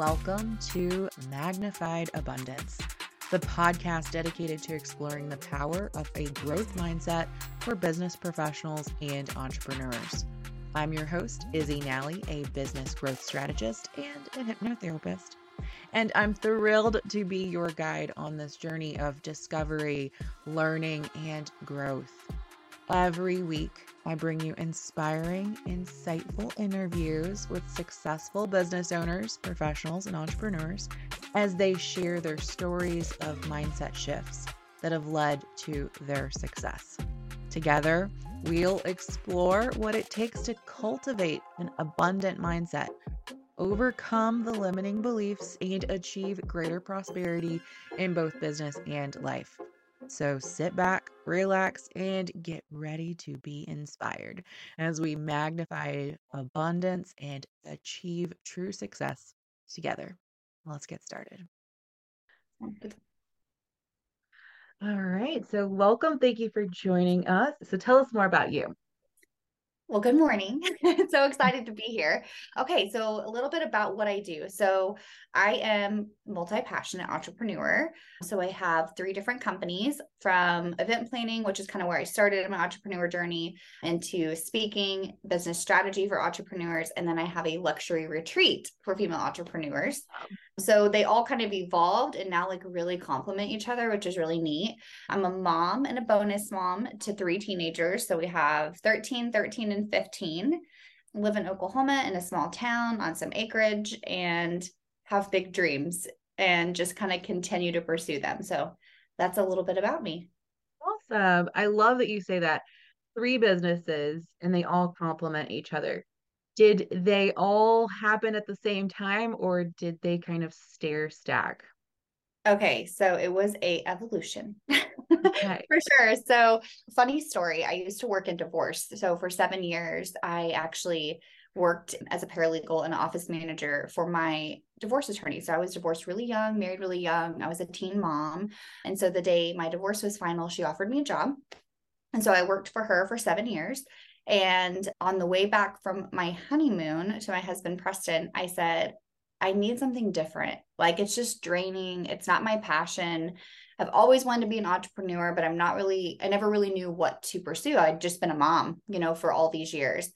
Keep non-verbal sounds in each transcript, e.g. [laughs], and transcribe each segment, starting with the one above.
Welcome to Magnified Abundance, the podcast dedicated to exploring the power of a growth mindset for business professionals and entrepreneurs. I'm your host, Izzy Nally, a business growth strategist and a hypnotherapist. And I'm thrilled to be your guide on this journey of discovery, learning, and growth. Every week, I bring you inspiring, insightful interviews with successful business owners, professionals, and entrepreneurs as they share their stories of mindset shifts that have led to their success. Together, we'll explore what it takes to cultivate an abundant mindset, overcome the limiting beliefs, and achieve greater prosperity in both business and life. So sit back, relax, and get ready to be inspired as we magnify abundance and achieve true success together. Let's get started. All right. So, welcome. Thank you for joining us. So, tell us more about you. Well, good morning. [laughs] so excited to be here. Okay, so a little bit about what I do. So, I am multi-passionate entrepreneur. So, I have three different companies from event planning, which is kind of where I started my entrepreneur journey, into speaking, business strategy for entrepreneurs, and then I have a luxury retreat for female entrepreneurs. So they all kind of evolved and now like really complement each other, which is really neat. I'm a mom and a bonus mom to three teenagers. So we have 13, 13, and 15. live in Oklahoma in a small town on some acreage and have big dreams and just kind of continue to pursue them. So that's a little bit about me. Awesome. I love that you say that. Three businesses and they all complement each other did they all happen at the same time or did they kind of stair stack okay so it was a evolution [laughs] okay. for sure so funny story i used to work in divorce so for seven years i actually worked as a paralegal and office manager for my divorce attorney. So I was divorced really young, married really young. I was a teen mom. And so the day my divorce was final, she offered me a job. And so I worked for her for seven years. And on the way back from my honeymoon to my husband, Preston, I said, I need something different. Like it's just draining. It's not my passion. I've always wanted to be an entrepreneur, but I'm not really, I never really knew what to pursue. I'd just been a mom, you know, for all these years.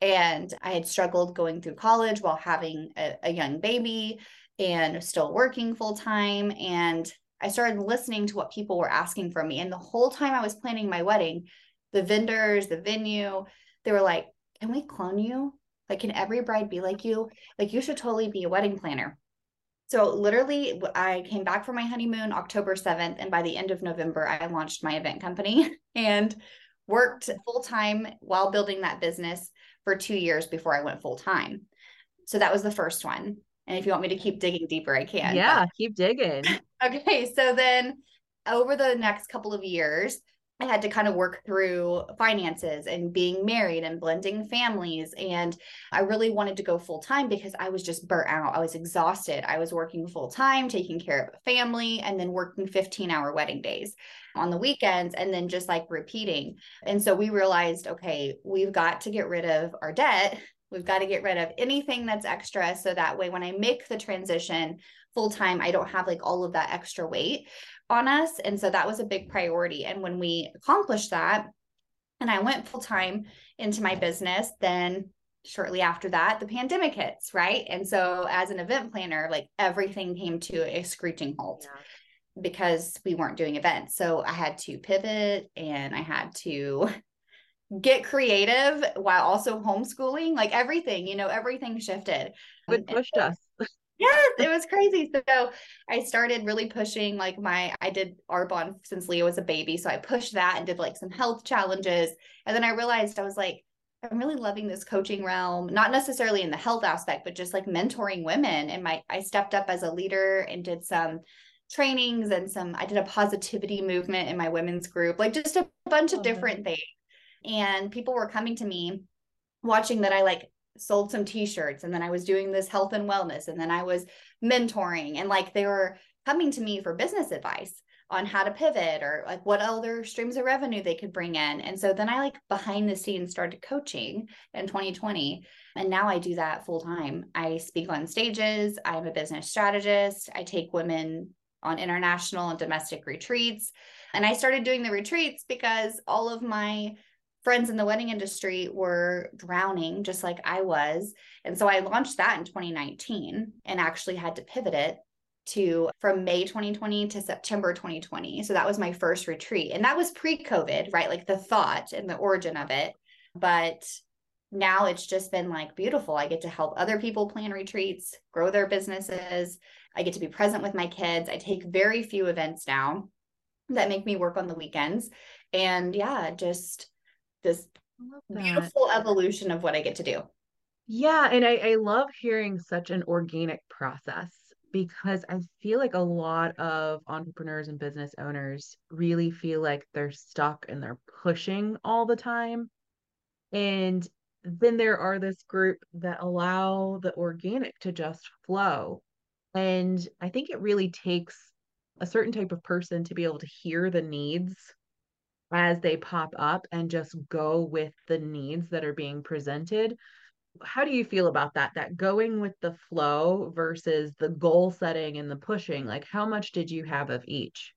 And I had struggled going through college while having a, a young baby and still working full time. And I started listening to what people were asking from me. And the whole time I was planning my wedding, the vendors, the venue, they were like, Can we clone you? Like, can every bride be like you? Like, you should totally be a wedding planner. So, literally, I came back from my honeymoon October 7th. And by the end of November, I launched my event company [laughs] and worked full time while building that business for two years before I went full time. So, that was the first one. And if you want me to keep digging deeper, I can. Yeah, but... keep digging. [laughs] okay. So, then over the next couple of years, I had to kind of work through finances and being married and blending families. And I really wanted to go full time because I was just burnt out. I was exhausted. I was working full time, taking care of a family, and then working 15 hour wedding days on the weekends, and then just like repeating. And so we realized okay, we've got to get rid of our debt. We've got to get rid of anything that's extra. So that way, when I make the transition full time, I don't have like all of that extra weight on us. And so that was a big priority. And when we accomplished that, and I went full time into my business, then shortly after that, the pandemic hits, right? And so as an event planner, like everything came to a screeching halt. Yeah because we weren't doing events. So I had to pivot and I had to get creative while also homeschooling, like everything, you know, everything shifted. It pushed us yes, it was crazy. So I started really pushing like my I did Arbonne since Leah was a baby. So I pushed that and did like some health challenges. And then I realized I was like, I'm really loving this coaching realm, not necessarily in the health aspect, but just like mentoring women. And my I stepped up as a leader and did some trainings and some I did a positivity movement in my women's group, like just a bunch of different things. And people were coming to me watching that I like sold some t-shirts and then I was doing this health and wellness and then I was mentoring and like they were coming to me for business advice on how to pivot or like what other streams of revenue they could bring in. And so then I like behind the scenes started coaching in 2020. And now I do that full time. I speak on stages, I'm a business strategist, I take women on international and domestic retreats. And I started doing the retreats because all of my friends in the wedding industry were drowning just like I was. And so I launched that in 2019 and actually had to pivot it to from May 2020 to September 2020. So that was my first retreat. And that was pre COVID, right? Like the thought and the origin of it. But now it's just been like beautiful. I get to help other people plan retreats, grow their businesses. I get to be present with my kids. I take very few events now that make me work on the weekends. And yeah, just this beautiful evolution of what I get to do. Yeah. And I, I love hearing such an organic process because I feel like a lot of entrepreneurs and business owners really feel like they're stuck and they're pushing all the time. And then there are this group that allow the organic to just flow. And I think it really takes a certain type of person to be able to hear the needs as they pop up and just go with the needs that are being presented how do you feel about that that going with the flow versus the goal setting and the pushing? Like how much did you have of each?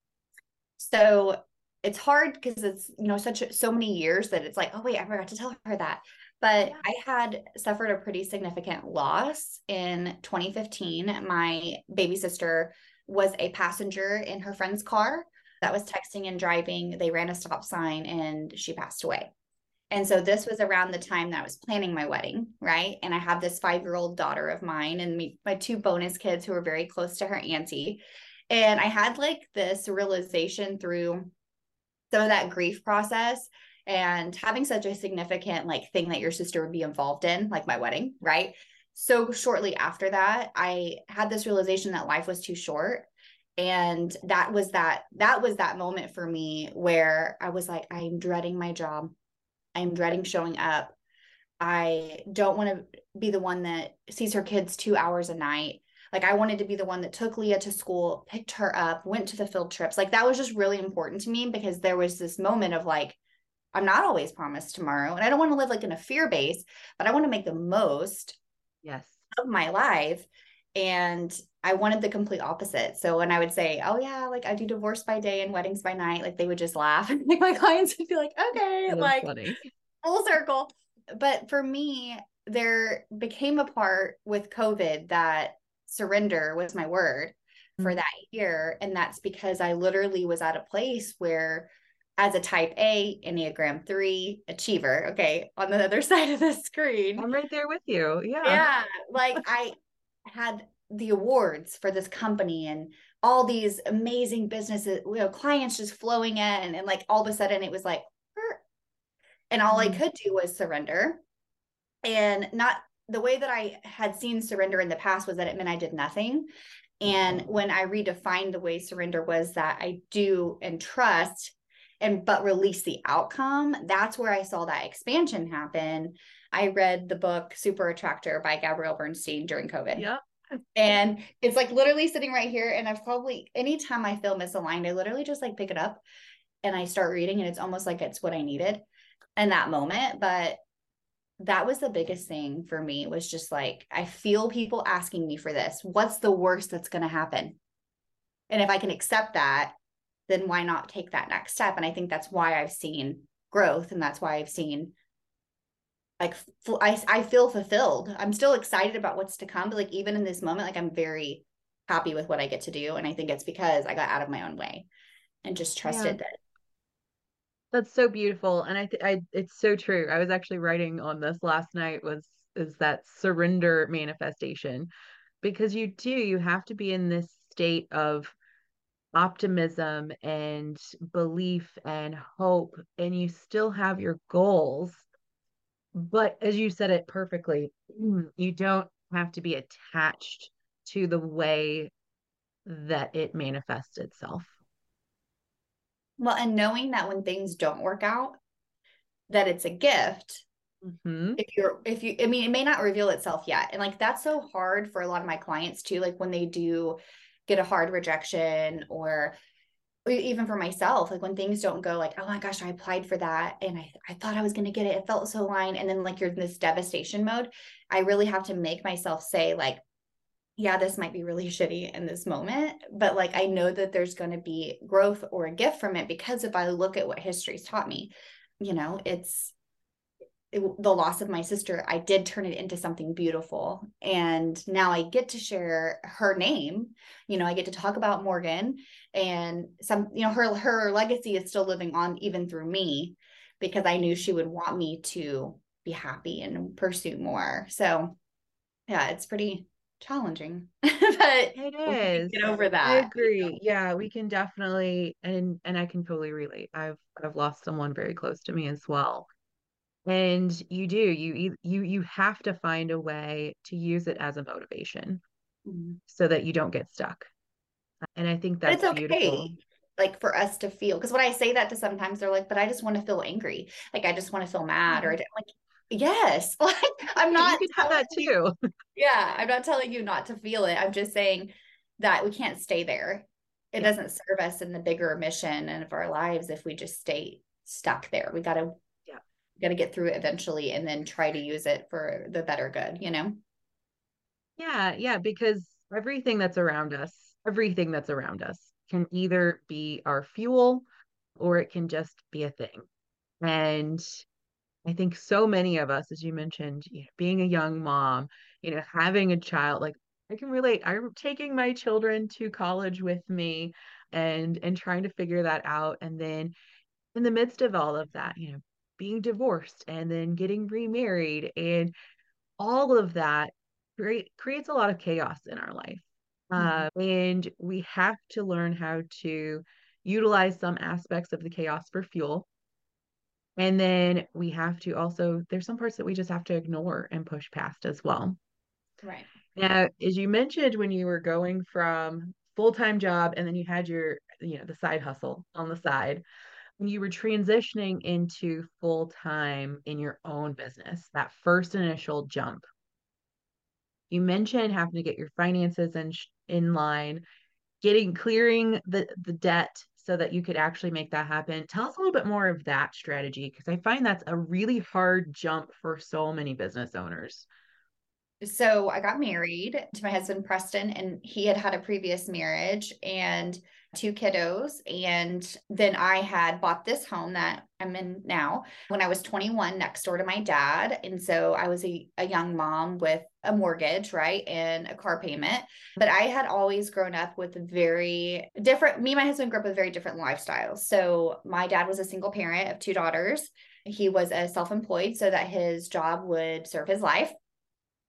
So it's hard because it's you know such so many years that it's like oh wait i forgot to tell her that. But i had suffered a pretty significant loss in 2015 my baby sister was a passenger in her friend's car that was texting and driving they ran a stop sign and she passed away and so this was around the time that I was planning my wedding, right? And I have this five year old daughter of mine and me, my two bonus kids who are very close to her auntie. And I had like this realization through some of that grief process and having such a significant like thing that your sister would be involved in, like my wedding, right? So shortly after that, I had this realization that life was too short and that was that that was that moment for me where i was like i'm dreading my job I'm dreading showing up. I don't want to be the one that sees her kids two hours a night. Like I wanted to be the one that took Leah to school, picked her up, went to the field trips. Like that was just really important to me because there was this moment of like, I'm not always promised tomorrow. And I don't want to live like in a fear base, but I want to make the most yes of my life. And I wanted the complete opposite. So when I would say, "Oh yeah, like I do divorce by day and weddings by night," like they would just laugh. [laughs] like my clients would be like, "Okay, like funny. full circle." But for me, there became a part with COVID that surrender was my word mm-hmm. for that year, and that's because I literally was at a place where as a type A, Enneagram 3 achiever, okay, on the other [laughs] side of the screen. I'm right there with you. Yeah. Yeah. Like I had the awards for this company and all these amazing businesses, you know, clients just flowing in. And, and like all of a sudden it was like, and all mm-hmm. I could do was surrender. And not the way that I had seen surrender in the past was that it meant I did nothing. And mm-hmm. when I redefined the way surrender was that I do and trust and but release the outcome, that's where I saw that expansion happen. I read the book Super Attractor by Gabrielle Bernstein during COVID. Yeah and it's like literally sitting right here. And I've probably anytime I feel misaligned, I literally just like pick it up and I start reading, and it's almost like it's what I needed in that moment. But that was the biggest thing for me was just like I feel people asking me for this. What's the worst that's going to happen? And if I can accept that, then why not take that next step? And I think that's why I've seen growth and that's why I've seen like I, I feel fulfilled. I'm still excited about what's to come but like even in this moment like i'm very happy with what i get to do. And i think it's because i got out of my own way and just trusted yeah. that that's so beautiful. And i th- i it's so true. I was actually writing on this last night was is that surrender manifestation. Because you do you have to be in this state of optimism and belief and hope and you still have your goals but as you said it perfectly, [clears throat] you don't have to be attached to the way that it manifests itself. Well, and knowing that when things don't work out, that it's a gift. Mm-hmm. If you're, if you, I mean, it may not reveal itself yet. And like that's so hard for a lot of my clients too. Like when they do get a hard rejection or even for myself, like when things don't go like, oh my gosh, I applied for that and I, I thought I was going to get it. It felt so aligned. And then like you're in this devastation mode. I really have to make myself say, like, yeah, this might be really [laughs] shitty in this moment, but like I know that there's going to be growth or a gift from it because if I look at what history's taught me, you know, it's it, the loss of my sister, I did turn it into something beautiful. And now I get to share her name. You know, I get to talk about Morgan and some, you know, her her legacy is still living on even through me because I knew she would want me to be happy and pursue more. So yeah, it's pretty challenging. [laughs] but it is. Get over that. I agree. Yeah, we can definitely and and I can totally relate. I've I've lost someone very close to me as well and you do you you you have to find a way to use it as a motivation mm-hmm. so that you don't get stuck and i think that's it's beautiful. okay like for us to feel because when i say that to sometimes they're like but i just want to feel angry like i just want to feel mad mm-hmm. or like yes [laughs] like i'm not you have that too [laughs] yeah i'm not telling you not to feel it i'm just saying that we can't stay there it yeah. doesn't serve us in the bigger mission and of our lives if we just stay stuck there we got to got to get through it eventually and then try to use it for the better good, you know? Yeah, yeah, because everything that's around us, everything that's around us can either be our fuel or it can just be a thing. And I think so many of us, as you mentioned, you know, being a young mom, you know, having a child, like I can relate. I'm taking my children to college with me and and trying to figure that out. And then in the midst of all of that, you know, being divorced and then getting remarried and all of that create, creates a lot of chaos in our life. Mm-hmm. Uh, and we have to learn how to utilize some aspects of the chaos for fuel. And then we have to also, there's some parts that we just have to ignore and push past as well. Right. Now, as you mentioned, when you were going from full time job and then you had your, you know, the side hustle on the side, you were transitioning into full time in your own business, that first initial jump, you mentioned having to get your finances in in line, getting clearing the the debt so that you could actually make that happen. Tell us a little bit more of that strategy because I find that's a really hard jump for so many business owners. So I got married to my husband Preston and he had had a previous marriage and two kiddos. And then I had bought this home that I'm in now when I was 21 next door to my dad. And so I was a, a young mom with a mortgage, right? And a car payment. But I had always grown up with very different, me and my husband grew up with very different lifestyles. So my dad was a single parent of two daughters. He was a self employed so that his job would serve his life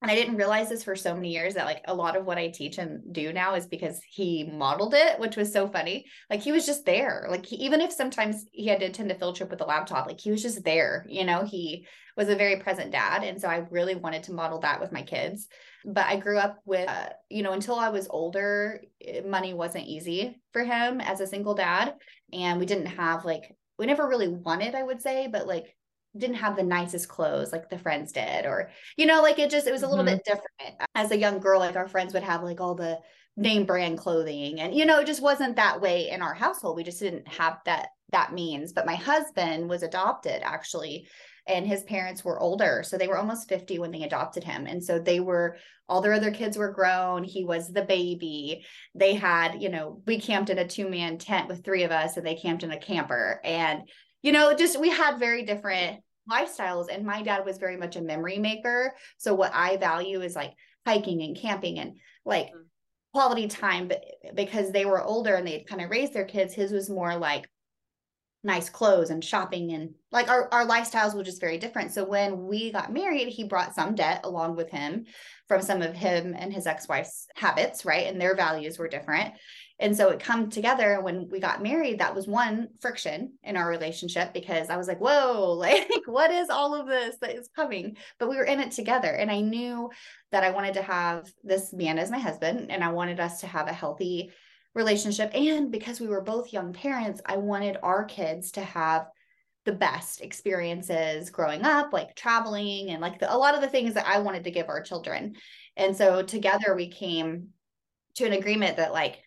and I didn't realize this for so many years that like a lot of what I teach and do now is because he modeled it, which was so funny. Like he was just there. Like he, even if sometimes he had to attend a field trip with a laptop, like he was just there. You know, he was a very present dad, and so I really wanted to model that with my kids. But I grew up with, uh, you know, until I was older, eh, money wasn't easy for him as a single dad, and we didn't have like we never really wanted, I would say, but like didn't have the nicest clothes like the friends did or you know like it just it was a little mm-hmm. bit different. As a young girl like our friends would have like all the name brand clothing and you know it just wasn't that way in our household. We just didn't have that that means. But my husband was adopted actually and his parents were older so they were almost 50 when they adopted him. And so they were all their other kids were grown. He was the baby. They had you know we camped in a two man tent with three of us and they camped in a camper. And you know, just we had very different lifestyles. And my dad was very much a memory maker. So what I value is like hiking and camping and like mm-hmm. quality time. But because they were older and they'd kind of raised their kids, his was more like nice clothes and shopping and like our, our lifestyles were just very different. So when we got married, he brought some debt along with him from some of him and his ex-wife's habits, right? And their values were different. And so it come together when we got married, that was one friction in our relationship because I was like, whoa, [laughs] like what is all of this that is coming? But we were in it together. And I knew that I wanted to have this man as my husband and I wanted us to have a healthy relationship. And because we were both young parents, I wanted our kids to have the best experiences growing up, like traveling and like the, a lot of the things that I wanted to give our children. And so together we came to an agreement that like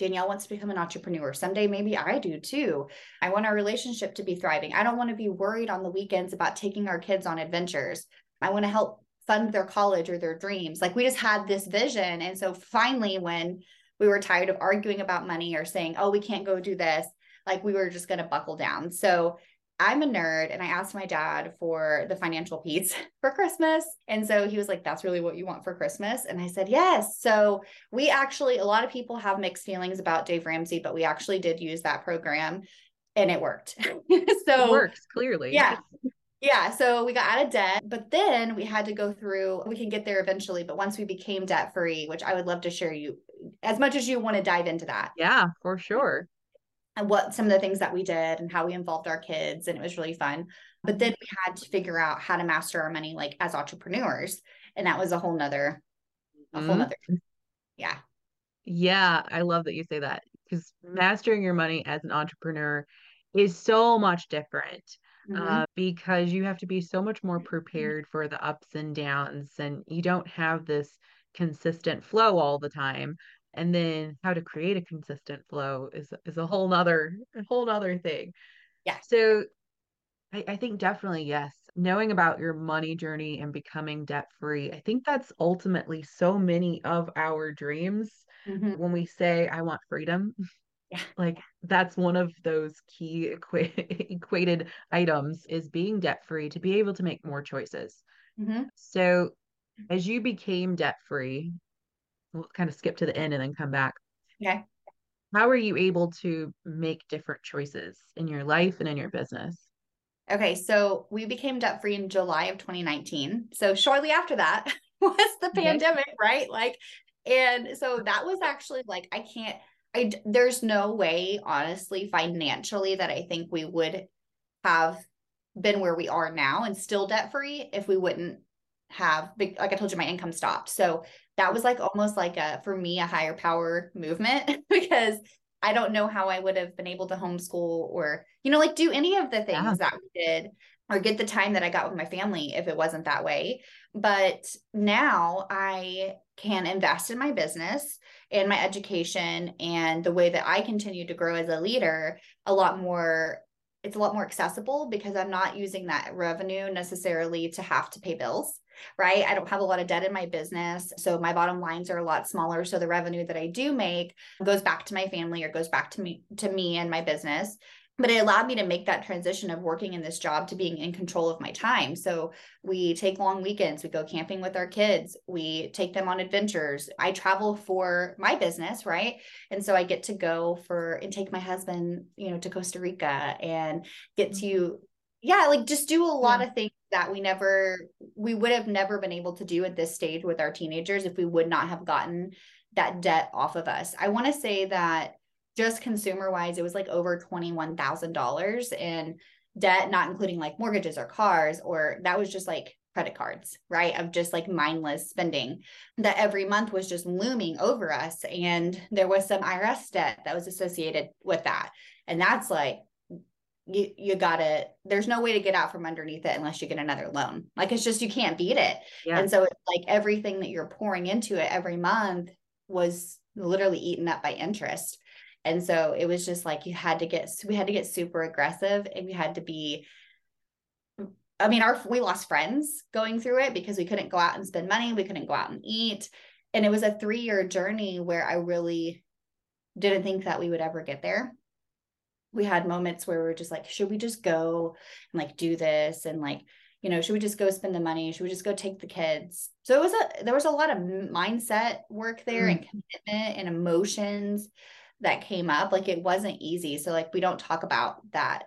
Danielle wants to become an entrepreneur. Someday, maybe I do too. I want our relationship to be thriving. I don't want to be worried on the weekends about taking our kids on adventures. I want to help fund their college or their dreams. Like we just had this vision. And so finally, when we were tired of arguing about money or saying, oh, we can't go do this, like we were just going to buckle down. So I'm a nerd and I asked my dad for the Financial Peace [laughs] for Christmas. And so he was like, That's really what you want for Christmas? And I said, Yes. So we actually, a lot of people have mixed feelings about Dave Ramsey, but we actually did use that program and it worked. [laughs] so it works clearly. Yeah. Yeah. So we got out of debt, but then we had to go through, we can get there eventually. But once we became debt free, which I would love to share you as much as you want to dive into that. Yeah, for sure what some of the things that we did and how we involved our kids and it was really fun but then we had to figure out how to master our money like as entrepreneurs and that was a whole nother a mm-hmm. whole nother yeah yeah i love that you say that because mastering your money as an entrepreneur is so much different mm-hmm. uh, because you have to be so much more mm-hmm. prepared for the ups and downs and you don't have this consistent flow all the time and then how to create a consistent flow is is a whole nother a whole nother thing yeah so I, I think definitely yes knowing about your money journey and becoming debt free i think that's ultimately so many of our dreams mm-hmm. when we say i want freedom yeah. [laughs] like that's one of those key equa- [laughs] equated items is being debt free to be able to make more choices mm-hmm. so as you became debt free we'll kind of skip to the end and then come back. Okay. How are you able to make different choices in your life and in your business? Okay, so we became debt free in July of 2019. So shortly after that [laughs] was the okay. pandemic, right? Like, and so that was actually like, I can't, I, there's no way, honestly, financially, that I think we would have been where we are now and still debt free if we wouldn't have like I told you my income stopped. So that was like almost like a for me a higher power movement [laughs] because I don't know how I would have been able to homeschool or you know like do any of the things yeah. that we did or get the time that I got with my family if it wasn't that way. But now I can invest in my business and my education and the way that I continue to grow as a leader a lot more it's a lot more accessible because I'm not using that revenue necessarily to have to pay bills right? I don't have a lot of debt in my business. So my bottom lines are a lot smaller. So the revenue that I do make goes back to my family or goes back to me to me and my business but it allowed me to make that transition of working in this job to being in control of my time. So we take long weekends, we go camping with our kids, we take them on adventures. I travel for my business, right? And so I get to go for and take my husband, you know, to Costa Rica and get to mm-hmm. yeah, like just do a lot yeah. of things that we never we would have never been able to do at this stage with our teenagers if we would not have gotten that debt off of us. I want to say that just consumer wise it was like over $21,000 in debt not including like mortgages or cars or that was just like credit cards, right? Of just like mindless spending that every month was just looming over us. And there was some IRS debt that was associated with that. And that's like you you gotta there's no way to get out from underneath it unless you get another loan. Like it's just you can't beat it. Yeah. and so it's like everything that you're pouring into it every month was literally eaten up by interest. And so it was just like you had to get we had to get super aggressive and we had to be I mean, our we lost friends going through it because we couldn't go out and spend money, we couldn't go out and eat. And it was a three year journey where I really didn't think that we would ever get there we had moments where we were just like, should we just go and like do this? And like, you know, should we just go spend the money? Should we just go take the kids? So it was a, there was a lot of mindset work there mm-hmm. and commitment and emotions that came up. Like it wasn't easy. So like, we don't talk about that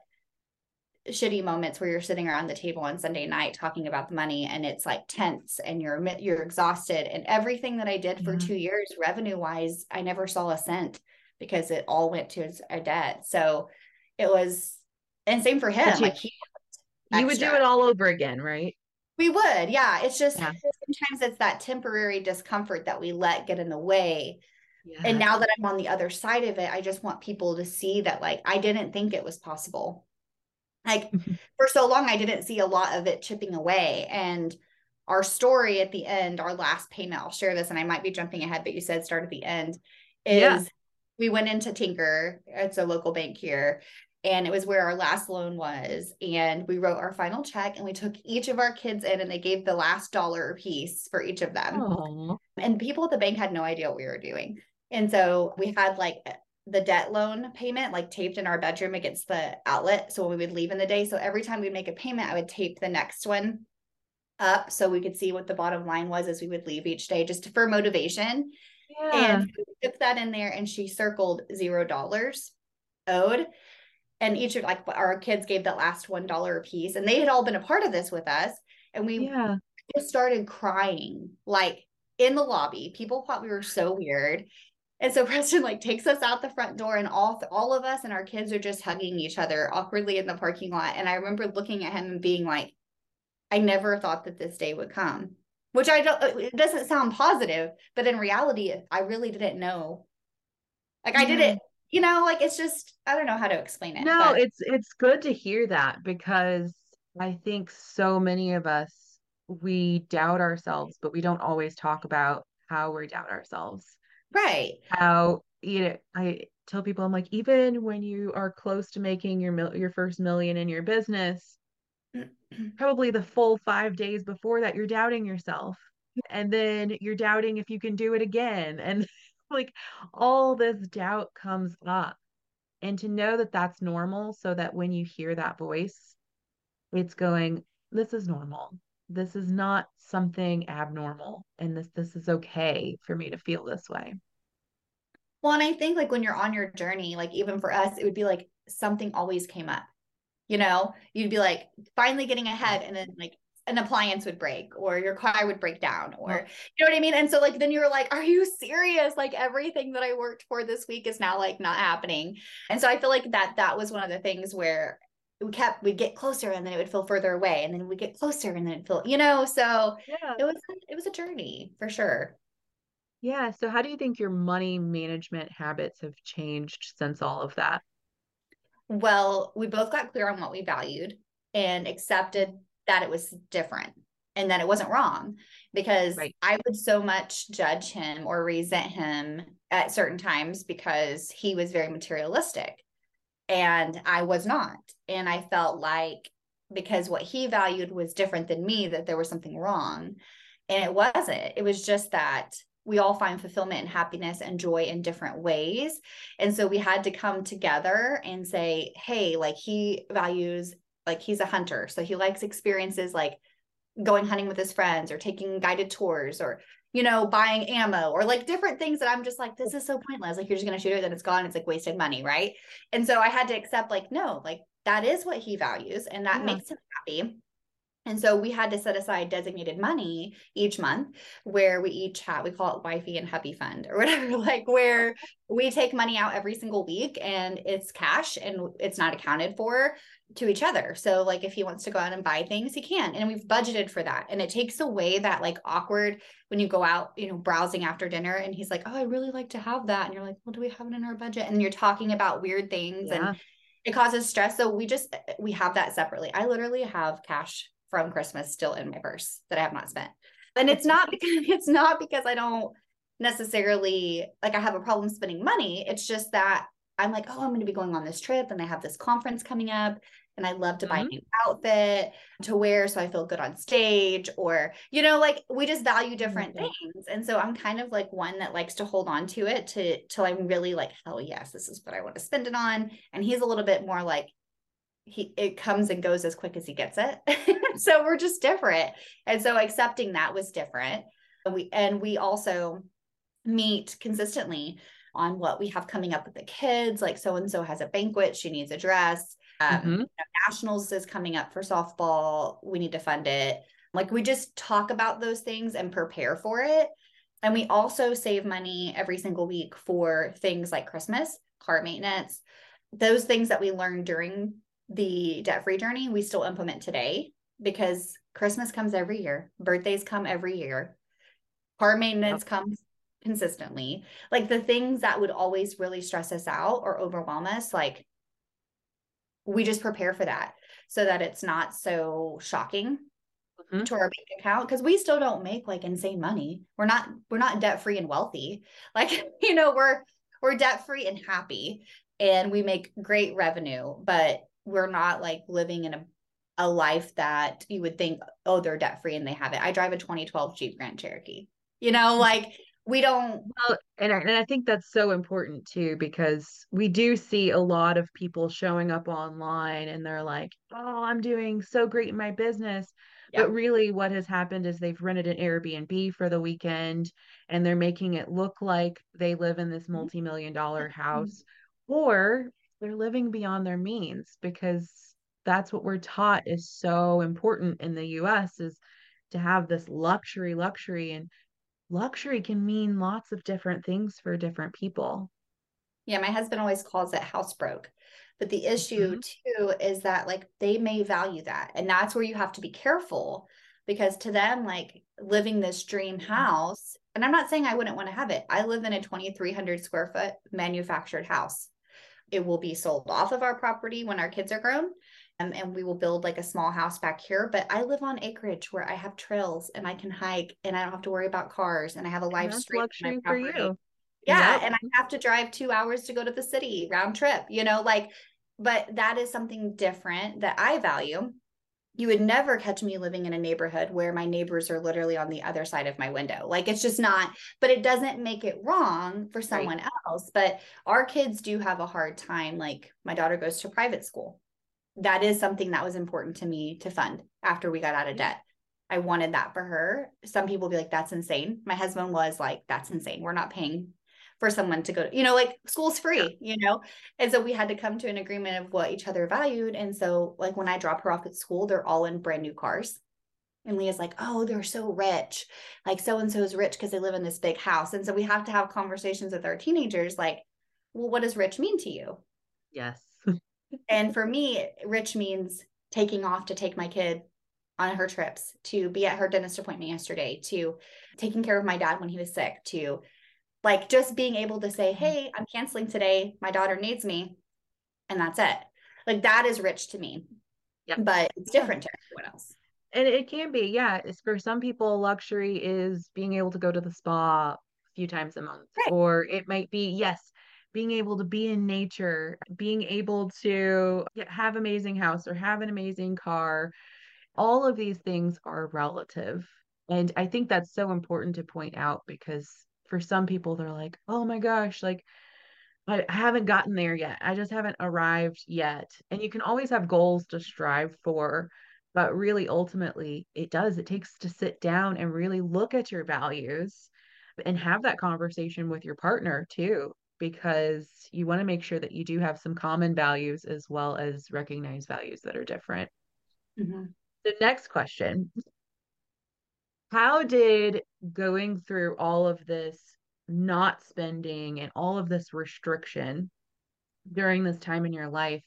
shitty moments where you're sitting around the table on Sunday night talking about the money and it's like tense and you're you're exhausted and everything that I did for 2 years revenue wise I never saw a cent because it all went to his debt. So it was, and same for him. You, like he, you would do it all over again, right? We would, yeah. It's just yeah. sometimes it's that temporary discomfort that we let get in the way. Yeah. And now that I'm on the other side of it, I just want people to see that like I didn't think it was possible. Like [laughs] for so long, I didn't see a lot of it chipping away. And our story at the end, our last payment, I'll share this and I might be jumping ahead, but you said start at the end, is yeah we went into Tinker. It's a local bank here. And it was where our last loan was. And we wrote our final check and we took each of our kids in and they gave the last dollar a piece for each of them. Aww. And people at the bank had no idea what we were doing. And so we had like the debt loan payment like taped in our bedroom against the outlet. So when we would leave in the day, so every time we'd make a payment, I would tape the next one up so we could see what the bottom line was as we would leave each day just for motivation. Yeah. And we put that in there and she circled zero dollars owed. And each of like our kids gave that last one dollar a piece and they had all been a part of this with us. And we yeah. just started crying like in the lobby. People thought we were so weird. And so [laughs] Preston like takes us out the front door and all all of us and our kids are just hugging each other awkwardly in the parking lot. And I remember looking at him and being like, I never thought that this day would come. Which I don't it doesn't sound positive, but in reality, I really didn't know. Like I didn't, you know, like it's just I don't know how to explain it. No, but. it's it's good to hear that because I think so many of us we doubt ourselves, but we don't always talk about how we doubt ourselves. Right. How you know, I tell people I'm like, even when you are close to making your mil- your first million in your business, [clears throat] probably the full five days before that, you're doubting yourself, and then you're doubting if you can do it again, and [laughs] like all this doubt comes up, and to know that that's normal, so that when you hear that voice, it's going, this is normal. This is not something abnormal. And this this is okay for me to feel this way. Well and i think like when you're on your journey like even for us it would be like something always came up you know you'd be like finally getting ahead and then like an appliance would break or your car would break down or you know what I mean? And so like then you're like, are you serious? Like everything that I worked for this week is now like not happening. And so I feel like that that was one of the things where we kept we'd get closer and then it would feel further away and then we get closer and then it feel you know so yeah. it was it was a journey for sure yeah so how do you think your money management habits have changed since all of that well we both got clear on what we valued and accepted that it was different and that it wasn't wrong because right. I would so much judge him or resent him at certain times because he was very materialistic and I was not. And I felt like because what he valued was different than me, that there was something wrong. And it wasn't. It was just that we all find fulfillment and happiness and joy in different ways. And so we had to come together and say, hey, like he values, like he's a hunter. So he likes experiences like going hunting with his friends or taking guided tours or you know, buying ammo or like different things that I'm just like, this is so pointless. Like, you're just going to shoot it, then it's gone. It's like wasted money. Right. And so I had to accept, like, no, like that is what he values and that yeah. makes him happy. And so we had to set aside designated money each month where we each have, we call it wifey and hubby fund or [laughs] whatever, like where we take money out every single week and it's cash and it's not accounted for to each other. So like if he wants to go out and buy things, he can. And we've budgeted for that. And it takes away that like awkward when you go out, you know, browsing after dinner and he's like, "Oh, I really like to have that." And you're like, "Well, do we have it in our budget?" And you're talking about weird things yeah. and it causes stress. So we just we have that separately. I literally have cash from Christmas still in my purse that I have not spent. And it's not because [laughs] it's not because I don't necessarily like I have a problem spending money. It's just that I'm like, oh, I'm going to be going on this trip and I have this conference coming up and I love to buy mm-hmm. a new outfit to wear so I feel good on stage or you know like we just value different mm-hmm. things and so I'm kind of like one that likes to hold on to it to till I'm really like hell yes this is what I want to spend it on and he's a little bit more like he it comes and goes as quick as he gets it [laughs] so we're just different and so accepting that was different we and we also meet consistently on what we have coming up with the kids like so and so has a banquet she needs a dress um, mm-hmm. you know, nationals is coming up for softball. We need to fund it. Like we just talk about those things and prepare for it. And we also save money every single week for things like Christmas, car maintenance, those things that we learned during the debt free journey, we still implement today because Christmas comes every year, birthdays come every year, car maintenance yep. comes consistently. Like the things that would always really stress us out or overwhelm us, like we just prepare for that so that it's not so shocking mm-hmm. to our bank account because we still don't make like insane money we're not we're not debt free and wealthy [laughs] like you know we're we're debt free and happy and we make great revenue, but we're not like living in a a life that you would think, oh, they're debt free and they have it. I drive a 2012 Jeep Grand Cherokee. You know, [laughs] like we don't well and I, and I think that's so important too because we do see a lot of people showing up online and they're like oh i'm doing so great in my business yep. but really what has happened is they've rented an airbnb for the weekend and they're making it look like they live in this mm-hmm. multi-million dollar mm-hmm. house or they're living beyond their means because that's what we're taught is so important in the us is to have this luxury luxury and luxury can mean lots of different things for different people. Yeah, my husband always calls it house broke. But the issue mm-hmm. too is that like they may value that. And that's where you have to be careful because to them, like living this dream mm-hmm. house, and I'm not saying I wouldn't want to have it. I live in a 2,300 square foot manufactured house. It will be sold off of our property when our kids are grown um, and we will build like a small house back here. But I live on acreage where I have trails and I can hike and I don't have to worry about cars and I have a live stream. for you. Yeah. Yep. And I have to drive two hours to go to the city round trip, you know, like, but that is something different that I value. You would never catch me living in a neighborhood where my neighbors are literally on the other side of my window. Like it's just not, but it doesn't make it wrong for someone right. else. But our kids do have a hard time. Like my daughter goes to private school that is something that was important to me to fund after we got out of debt. I wanted that for her. Some people be like, that's insane. My husband was like, that's insane. We're not paying for someone to go to, you know, like school's free, you know? And so we had to come to an agreement of what each other valued. And so, like, when I drop her off at school, they're all in brand new cars. And Leah's like, oh, they're so rich. Like, so and so is rich because they live in this big house. And so we have to have conversations with our teenagers like, well, what does rich mean to you? Yes [laughs] and for me, rich means taking off to take my kid on her trips, to be at her dentist appointment yesterday, to taking care of my dad when he was sick, to like just being able to say. Hey, I'm canceling today. My daughter needs me. And that's it. Like that is rich to me. Yep. But it's different yeah. to everyone else. And it can be, yeah. It's for some people, luxury is being able to go to the spa a few times a month. Right. Or it might be, yes, being able to be in nature, being able to have an amazing house or have an amazing car. All of these things are relative. And I think that's so important to point out because for some people, they're like, oh my gosh, like I haven't gotten there yet. I just haven't arrived yet. And you can always have goals to strive for, but really ultimately it does. It takes to sit down and really look at your values and have that conversation with your partner too because you want to make sure that you do have some common values as well as recognize values that are different. Mm-hmm. The next question How did going through all of this not spending and all of this restriction during this time in your life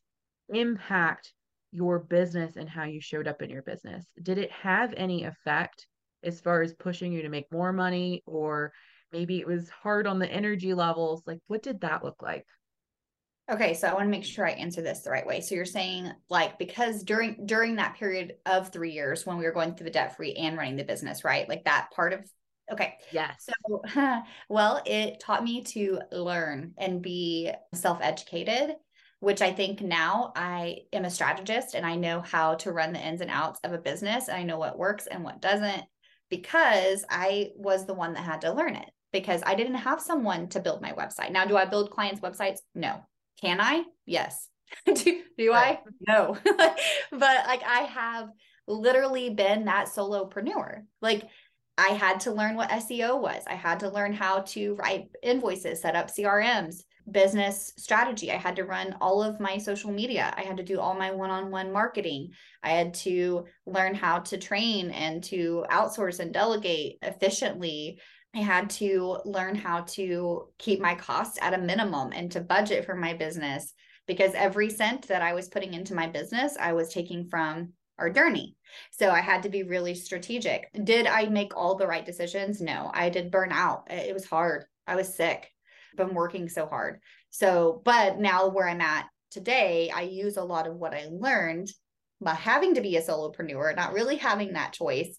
impact your business and how you showed up in your business? Did it have any effect as far as pushing you to make more money or maybe it was hard on the energy levels? Like what did that look like? Okay so i want to make sure i answer this the right way. So you're saying like because during during that period of three years when we were going through the debt free and running the business right? Like that part of okay yes so [laughs] well it taught me to learn and be self-educated which I think now I am a strategist and I know how to run the ins and outs of a business. And I know what works and what doesn't because I was the one that had to learn it because I didn't have someone to build my website. Now, do I build clients' websites? No. Can I? Yes. [laughs] do, do I? No. [laughs] but like I have literally been that solopreneur. Like I had to learn what SEO was. I had to learn how to write invoices, set up CRMs, business strategy. I had to run all of my social media. I had to do all my one on one marketing. I had to learn how to train and to outsource and delegate efficiently. I had to learn how to keep my costs at a minimum and to budget for my business because every cent that I was putting into my business, I was taking from our journey. So I had to be really strategic. Did I make all the right decisions? No, I did burn out. It was hard. I was sick been working so hard. So, but now where I'm at today, I use a lot of what I learned by having to be a solopreneur, not really having that choice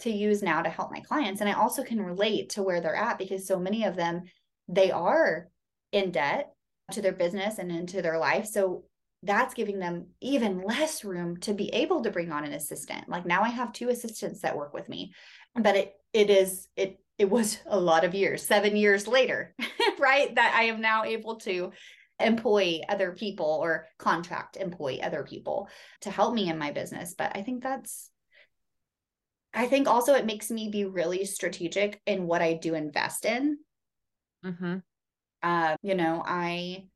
to use now to help my clients. And I also can relate to where they're at because so many of them, they are in debt to their business and into their life. So that's giving them even less room to be able to bring on an assistant. Like now I have two assistants that work with me, but it it is it it was [laughs] a lot of years, 7 years later, [laughs] right? That I am now able to employ other people or contract employ other people to help me in my business. But I think that's I think also it makes me be really strategic in what I do invest in. Mm-hmm. Uh, you know, I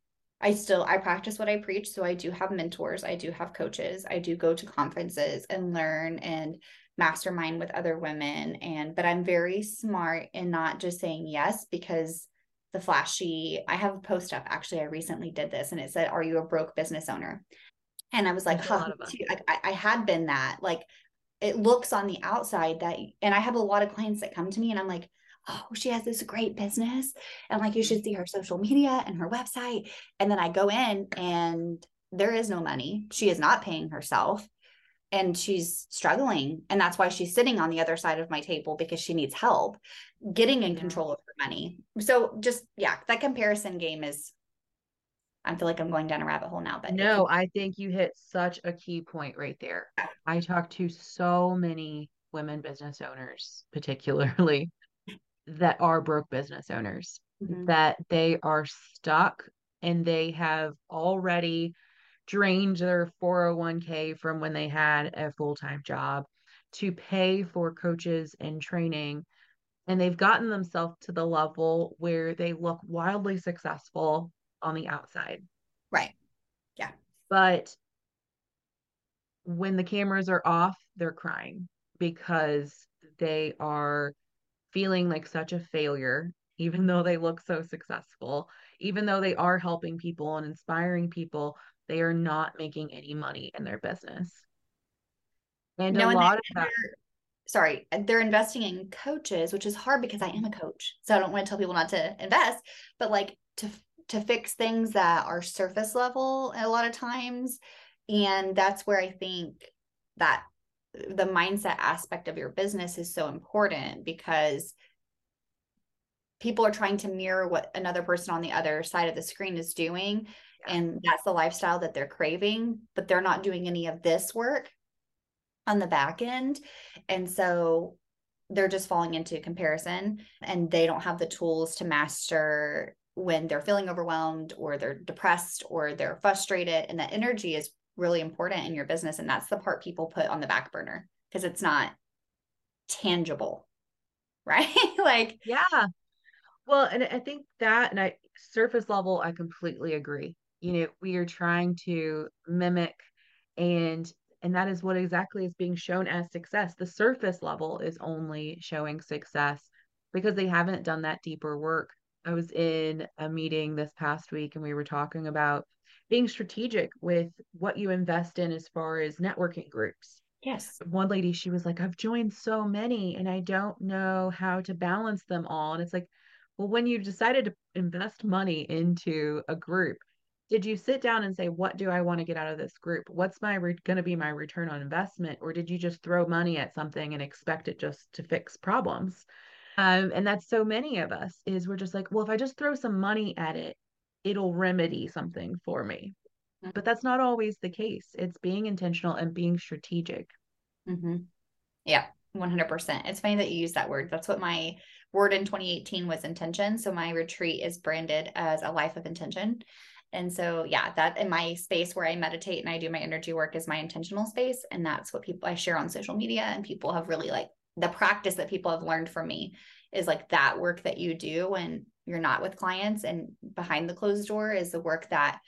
I still I practice what I preach. So I do have mentors, I do have coaches, I do go to conferences and learn and mastermind with other women. And but I'm very smart in not just saying yes because the flashy. I have a post up actually. I recently did this and it said, Are you a broke business owner? And I was like, huh, I, I had been that. Like it looks on the outside that, and I have a lot of clients that come to me and I'm like, oh, she has this great business. And like, you should mm-hmm. see her social media and her website. And then I go in and there is no money. She is not paying herself and she's struggling. And that's why she's sitting on the other side of my table because she needs help getting in control of her money. So just, yeah, that comparison game is I feel like I'm going down a rabbit hole now, but no, I think you hit such a key point right there. I talk to so many women business owners, particularly that are broke business owners, mm-hmm. that they are stuck and they have already drained their 401k from when they had a full time job to pay for coaches and training. And they've gotten themselves to the level where they look wildly successful on the outside. Right. Yeah. But when the cameras are off, they're crying because they are feeling like such a failure, even though they look so successful, even though they are helping people and inspiring people, they are not making any money in their business. And no, a lot of that sorry, they're investing in coaches, which is hard because I am a coach. So I don't want to tell people not to invest, but like to to fix things that are surface level a lot of times. And that's where I think that the mindset aspect of your business is so important because people are trying to mirror what another person on the other side of the screen is doing. And that's the lifestyle that they're craving, but they're not doing any of this work on the back end. And so they're just falling into comparison and they don't have the tools to master when they're feeling overwhelmed or they're depressed or they're frustrated and that energy is really important in your business and that's the part people put on the back burner because it's not tangible [laughs] right? Like yeah. Well and i think that and i surface level i completely agree. You know we are trying to mimic and and that is what exactly is being shown as success. The surface level is only showing success because they haven't done that deeper work. I was in a meeting this past week and we were talking about being strategic with what you invest in as far as networking groups. Yes. One lady, she was like, I've joined so many and I don't know how to balance them all. And it's like, well, when you decided to invest money into a group, did you sit down and say, what do I want to get out of this group? What's my re- going to be my return on investment? Or did you just throw money at something and expect it just to fix problems? Um, and that's so many of us is we're just like, well, if I just throw some money at it, it'll remedy something for me. Mm-hmm. But that's not always the case. It's being intentional and being strategic. Mm-hmm. Yeah, 100%. It's funny that you use that word. That's what my word in 2018 was intention. So my retreat is branded as a life of intention. And so, yeah, that in my space where I meditate and I do my energy work is my intentional space. And that's what people I share on social media. And people have really like the practice that people have learned from me is like that work that you do when you're not with clients and behind the closed door is the work that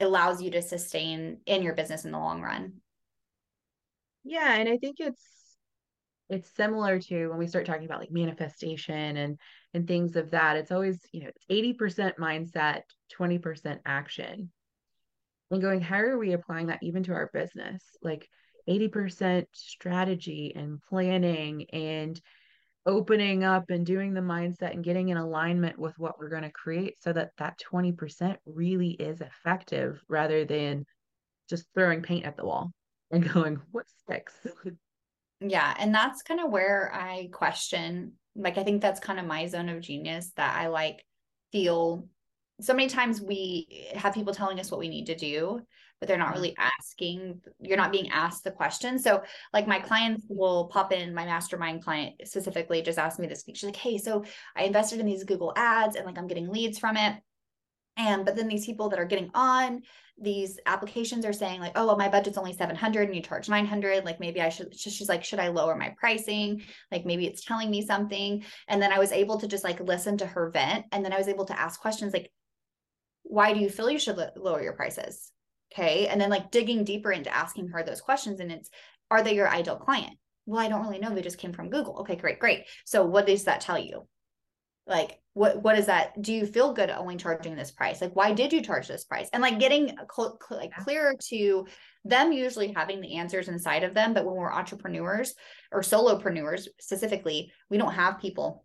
allows you to sustain in your business in the long run. Yeah, and I think it's it's similar to when we start talking about like manifestation and and things of that. It's always, you know, it's 80% mindset, 20% action. And going, how are we applying that even to our business? Like 80% strategy and planning and opening up and doing the mindset and getting in alignment with what we're going to create so that that 20% really is effective rather than just throwing paint at the wall and [laughs] going what sticks? Yeah and that's kind of where i question like i think that's kind of my zone of genius that i like feel so many times we have people telling us what we need to do but they're not mm-hmm. really asking you're not being asked the question. So like my clients will pop in my mastermind client specifically just asked me this week. She's like hey so i invested in these google ads and like i'm getting leads from it. And but then these people that are getting on these applications are saying like oh well my budget's only 700 and you charge 900 like maybe i should she's like should i lower my pricing? Like maybe it's telling me something. And then i was able to just like listen to her vent and then i was able to ask questions like why do you feel you should lower your prices okay? And then like digging deeper into asking her those questions and it's are they your ideal client? Well i don't really know. They just came from google. Okay great great. So what does that tell you? Like what what is that? Do you feel good only charging this price? Like why did you charge this price? And like getting cl- cl- like clearer to them usually having the answers inside of them but when we're entrepreneurs or solopreneurs specifically we don't have people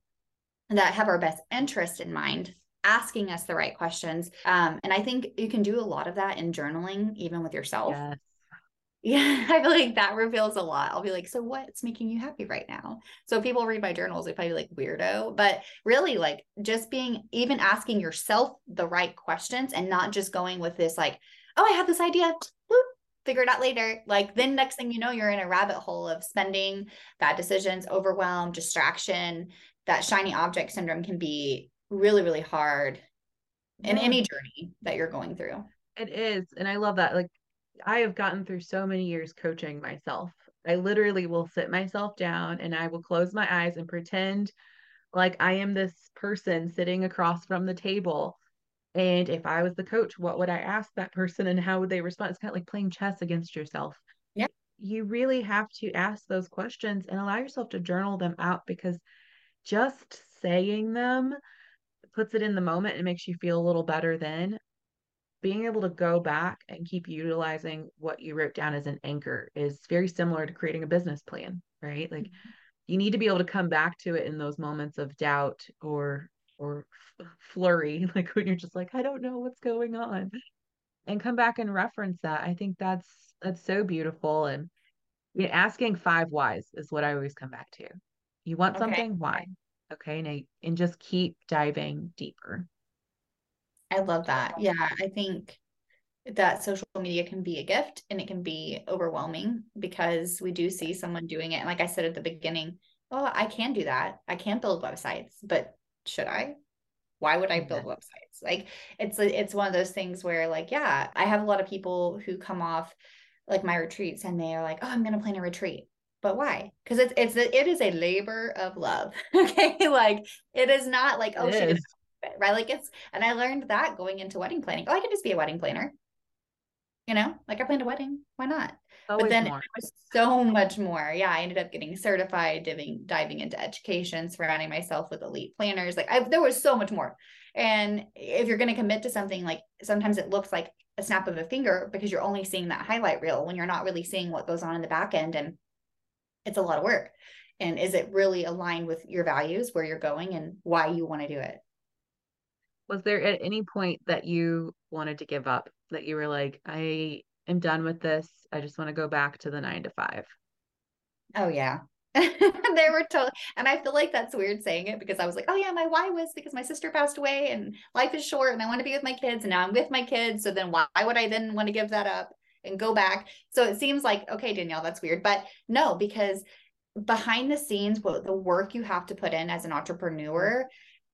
that have our best interest in mind asking us the right questions um, and i think you can do a lot of that in journaling even with yourself yes. Yeah, [laughs] I feel like that reveals a lot. I'll be like, so what's making you happy right now? So people read my journals, they probably like weirdo, but really like just being even asking yourself the right questions and not just going with this like, oh, I have this idea, Whoop, figure it out later. Like then next thing you know, you're in a rabbit hole of spending, bad decisions, overwhelm, distraction. That shiny object syndrome can be really, really hard in any journey that you're going through. It is. And I love that. Like I have gotten through so many years coaching myself. I literally will sit myself down and I will close my eyes and pretend like I am this person sitting across from the table. And if I was the coach, what would I ask that person and how would they respond? It's kind of like playing chess against yourself. Yeah. You really have to ask those questions and allow yourself to journal them out because just saying them puts it in the moment and makes you feel a little better then being able to go back and keep utilizing what you wrote down as an anchor is very similar to creating a business plan, right? Like mm-hmm. you need to be able to come back to it in those moments of doubt or or flurry, [laughs] like when you're just like, I don't know what's going on. And come back and reference that. I think that's that's so beautiful. And you know, asking five whys is what I always come back to. You want okay. something? Why? Okay. And, and just keep diving deeper. I love that. Um, yeah, I think that social media can be a gift and it can be overwhelming because we do see someone doing it. And like I said at the beginning, oh, I can do that. I can build websites, but should I? Why would I build websites? Like it's it's one of those things where like, yeah, I have a lot of people who come off like my retreats and they are like, oh, I'm gonna plan a retreat. But why? Because it's it's a, it is a labor of love. [laughs] okay, like it is not like oh, she right? Like it's, and I learned that going into wedding planning. Oh, I could just be a wedding planner. You know, like I planned a wedding. Why not? Always but then more. it was so much more. Yeah, I ended up getting certified, diving diving into education, surrounding myself with elite planners. Like I, there was so much more. And if you're going to commit to something, like sometimes it looks like a snap of a finger because you're only seeing that highlight reel when you're not really seeing what goes on in the back end, and it's a lot of work. And is it really aligned with your values, where you're going, and why you want to do it? was there at any point that you wanted to give up that you were like i am done with this i just want to go back to the nine to five oh yeah [laughs] they were told and i feel like that's weird saying it because i was like oh yeah my why was because my sister passed away and life is short and i want to be with my kids and now i'm with my kids so then why would i then want to give that up and go back so it seems like okay danielle that's weird but no because behind the scenes what the work you have to put in as an entrepreneur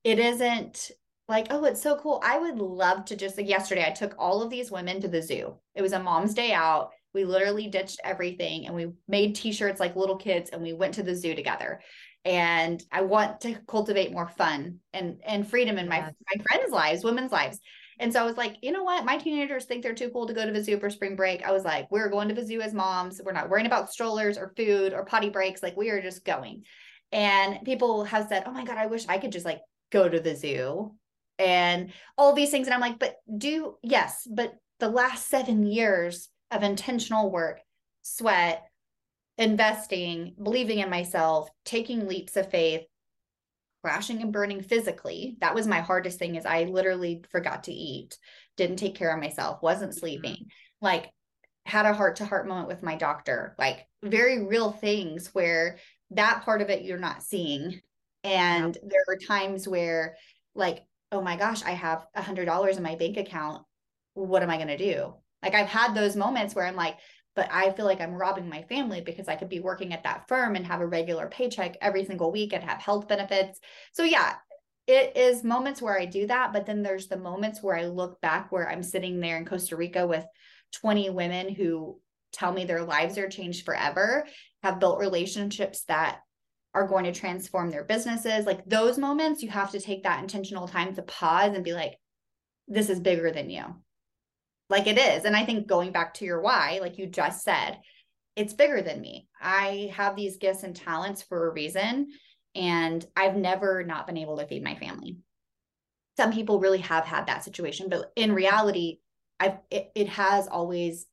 it isn't like, oh, it's so cool. I would love to just like yesterday, I took all of these women to the zoo. It was a mom's day out. We literally ditched everything and we made t-shirts like little kids and we went to the zoo together. And I want to cultivate more fun and and freedom in my yes. my friends' lives, women's lives. And so I was like, you know what? My teenagers think they're too cool to go to the zoo for spring break. I was like, we're going to the zoo as moms. We're not worrying about strollers or food or potty breaks. Like we are just going. And people have said, oh my God, I wish I could just like go to the zoo and all these things. And I'm like, but do, yes, but the last seven years of intentional work, sweat, investing, believing in myself, taking leaps of faith, crashing and burning physically. That was my hardest thing is I literally forgot to eat, didn't take care of myself, wasn't mm-hmm. sleeping. Like had a heart to heart moment with my doctor, like very real things where that part of it you're not seeing. And there were times where like oh my gosh, I have a hundred dollars in my bank account. What am I going to do? Like I've had those moments where I'm like, but I feel like I'm robbing my family because I could be working at that firm and have a regular paycheck every single week and have health benefits. So yeah, it is moments where I do that, but then there's the moments where I look back where I'm sitting there in Costa Rica with 20 women who tell me their lives are changed forever, have built relationships that are going to transform their businesses. Like those moments, you have to take that intentional time to pause and be like, this is bigger than you. Like it is. And I think going back to your why, like you just said, it's bigger than me. I have these gifts and talents for a reason. And I've never not been able to feed my family. Some people really have had that situation, but in reality, I've it, it has always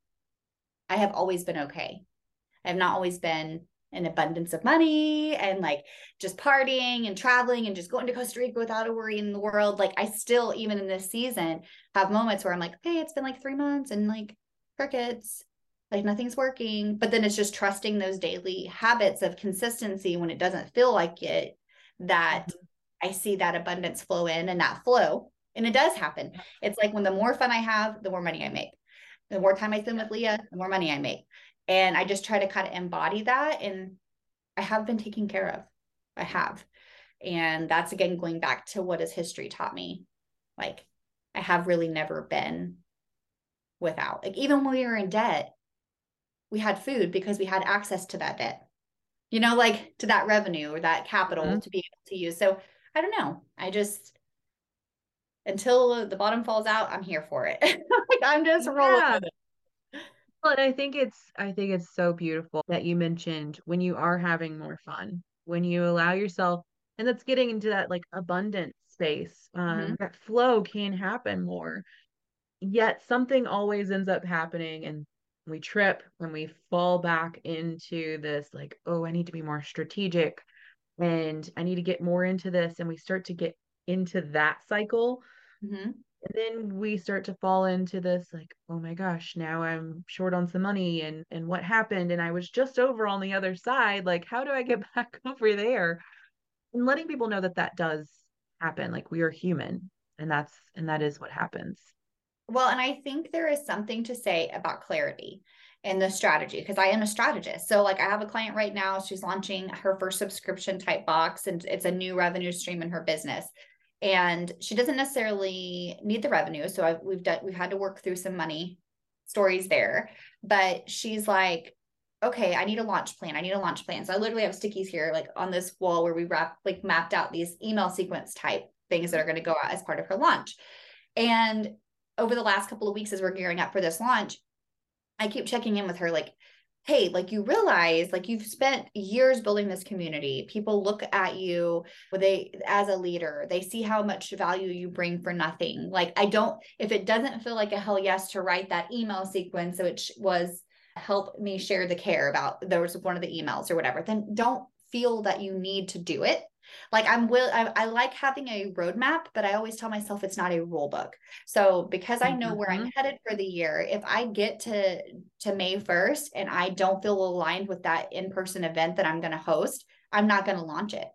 I have always been okay. I've not always been an abundance of money and like just partying and traveling and just going to Costa Rica without a worry in the world. Like I still, even in this season, have moments where I'm like, okay, it's been like three months and like crickets, like nothing's working. But then it's just trusting those daily habits of consistency when it doesn't feel like it, that mm-hmm. I see that abundance flow in and that flow. And it does happen. It's like when the more fun I have, the more money I make. The more time I spend with Leah, the more money I make. And I just try to kind of embody that. And I have been taken care of. I have. And that's again going back to what has history taught me. Like, I have really never been without. Like, even when we were in debt, we had food because we had access to that debt, you know, like to that revenue or that capital mm-hmm. to be able to use. So I don't know. I just, until the bottom falls out, I'm here for it. [laughs] like I'm just rolling. Yeah. Well, I think it's I think it's so beautiful that you mentioned when you are having more fun, when you allow yourself, and that's getting into that like abundant space. Um, mm-hmm. That flow can happen more. Yet something always ends up happening, and we trip and we fall back into this like, oh, I need to be more strategic, and I need to get more into this, and we start to get into that cycle. Mm-hmm and then we start to fall into this like oh my gosh now i'm short on some money and and what happened? And i was just over on the other side like how do i get [laughs] back over there? And letting people know that that does happen like we are human and that's and that is what happens. Well and i think there is something to say about clarity in the strategy because I am a strategist. So like I have a client right now, she's launching her first subscription type box and it's a new revenue stream in her business and she doesn't necessarily need the revenue. So I've, we've done we've had to work through some money stories there. But she's like okay i need a launch plan. I need a launch plan. So i literally have stickies here like on this wall where we wrap like mapped out these email sequence type things that are going to go out as part of her launch. And over the last couple of weeks as we're gearing up for this launch i keep checking in with her like hey like you realize like you've spent years building this community. People look at you they as a leader. They see how much value you bring for nothing. Like i don't if it doesn't feel like a hell yes to write that email sequence which was help me share the care about there was one of the emails or whatever then don't feel that you need to do it like I'm will I, I like having a roadmap, but I always tell myself it's not a rule book. So because I know mm-hmm. where I'm mm-hmm. headed for the year, if I get to to May 1st and I don't feel aligned with that in-person event that I'm going to host, I'm not going to launch it.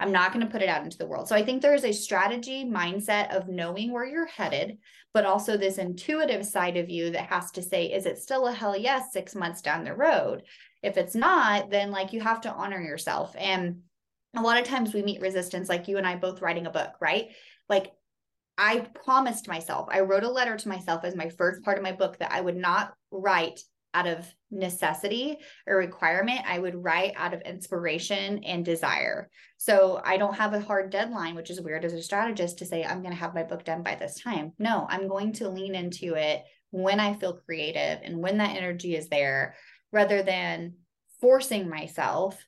I'm not going to put it out into the world. So I think there is a strategy mindset of knowing where you're headed, but also this intuitive side of you that has to say, is it still a hell yes six months down the road? If it's not, then like you have to honor yourself. And a lot of times we meet resistance like you and I both writing a book, right? Like I promised myself, I wrote a letter to myself as my first part of my book that I would not write out of necessity or requirement. I would write out of inspiration and desire. So I don't have a hard deadline, which is weird as a strategist to say, I'm going to have my book done by this time. No, I'm going to lean into it when I feel creative and when that energy is there rather than forcing myself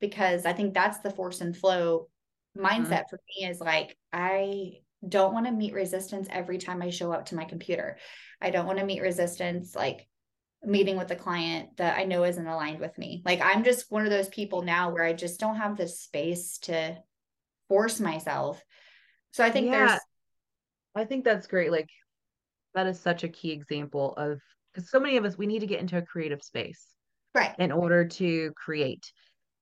because I think that's the force and flow mm-hmm. mindset for me is like, I don't want to meet resistance every time I show up to my computer. I don't want to meet resistance like meeting with a client that I know isn't aligned with me. Like I'm just one of those people now where I just don't have the space to force myself. So I think yeah. there's I think that's great. Like that is such a key example of because so many of us we need to get into a creative space. Right. In order to create.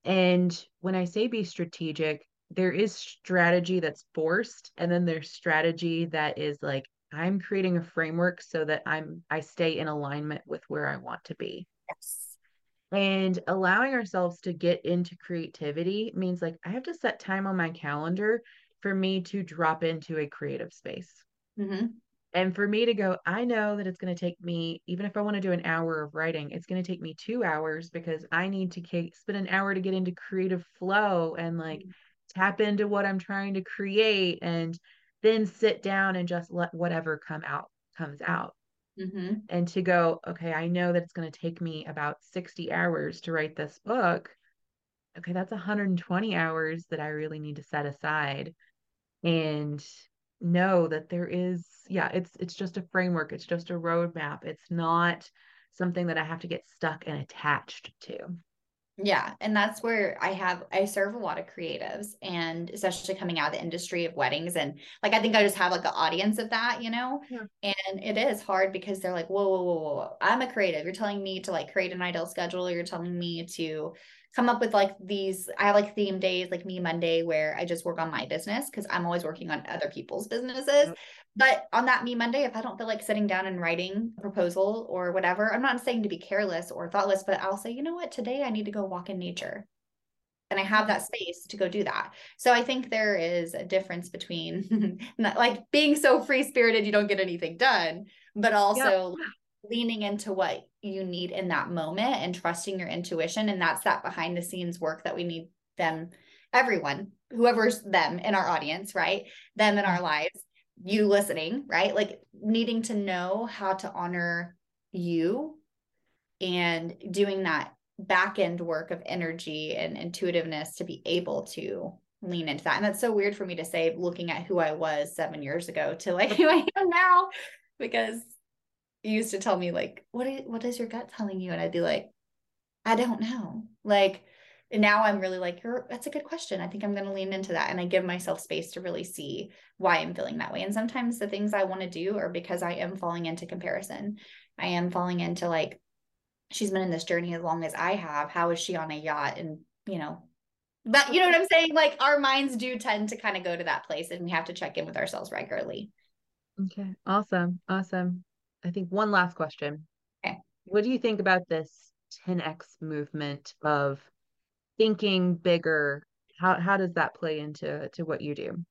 And when I say be strategic, there is strategy that's forced and then there's strategy that is like I'm creating a framework so that I'm I stay in alignment with where I want to be. Yes. And allowing ourselves to get into creativity means like I have to set time on my calendar for me to drop into a creative space. Mm-hmm. And for me to go, I know that it's going to take me, even if I want to do an hour of writing, it's going to take me two hours because I need to spend an hour to get into creative flow and like mm-hmm. tap into what I'm trying to create and then sit down and just let whatever come out comes out. Mm-hmm. And to go, okay, I know that it's going to take me about 60 hours to write this book. Okay, that's 120 hours that I really need to set aside and know that there is yeah it's it's just a framework it's just a roadmap it's not something that i have to get stuck and attached to. Yeah and that's where i have i serve a lot of creatives and especially coming out of the industry of weddings and like i think i just have like an audience of that you know? Yeah. and it is hard because they're like whoa, whoa whoa whoa i'm a creative. You're telling me to like create an ideal schedule. You're telling me to come up with like these i like theme days like me monday where i just work on my business because i'm always working on other people's businesses. Mm-hmm. But on that me monday if i don't feel like sitting down and writing a proposal or whatever i'm not saying to be careless or thoughtless but i'll say you know what? Today i need to go walk in nature. And I have that mm-hmm. space to go do that. So I think there is a difference between [laughs] not, like being so free spirited you don't get anything done, but also yep leaning into what you need in that moment and trusting your intuition. And that's that behind the scenes work that we need them everyone whoever's them in our audience right? Them in our lives you listening right? Like needing to know how to honor you and doing that back end work of energy and intuitiveness to be able to lean into that. And that's so weird for me to say looking at who i was seven years ago to like [laughs] who i am now because used to tell me like, what is, what is your gut telling you? And I'd be like, I don't know. Like now I'm really like, that's a good question. I think I'm going to lean into that. And I give myself space to really see why I'm feeling that way. And sometimes the things I want to do are because I am falling into comparison. I am falling into like, she's been in this journey as long as I have. How is she on a yacht? And, you know, but you know what I'm saying? Like our minds do tend to kind of go to that place and we have to check in with ourselves regularly. Okay. Awesome. Awesome. I think one last question. Okay. What do you think about this 10x movement of thinking bigger? How how does that play into to what you do?